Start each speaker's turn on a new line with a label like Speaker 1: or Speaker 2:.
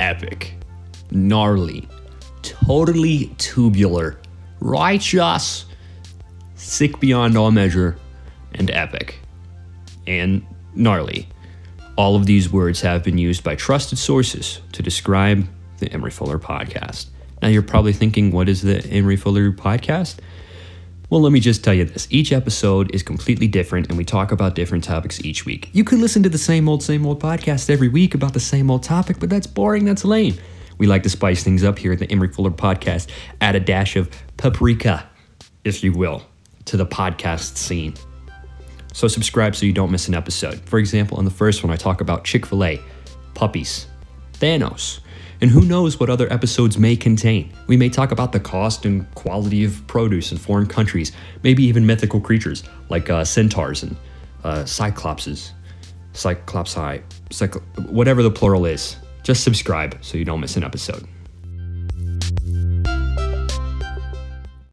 Speaker 1: epic, gnarly, totally tubular, righteous, sick beyond all measure, and epic. And gnarly. All of these words have been used by trusted sources to describe the Emery Fuller podcast. Now you're probably thinking, what is the Emery Fuller podcast? Well, let me just tell you this. Each episode is completely different, and we talk about different topics each week. You could listen to the same old, same old podcast every week about the same old topic, but that's boring, that's lame. We like to spice things up here at the Emery Fuller podcast, add a dash of paprika, if you will, to the podcast scene. So subscribe so you don't miss an episode. For example, on the first one, I talk about Chick fil A, puppies, Thanos, and who knows what other episodes may contain. We may talk about the cost and quality of produce in foreign countries, maybe even mythical creatures like uh, centaurs and uh, cyclopses, cyclopsi, cycl- whatever the plural is. Just subscribe so you don't miss an episode.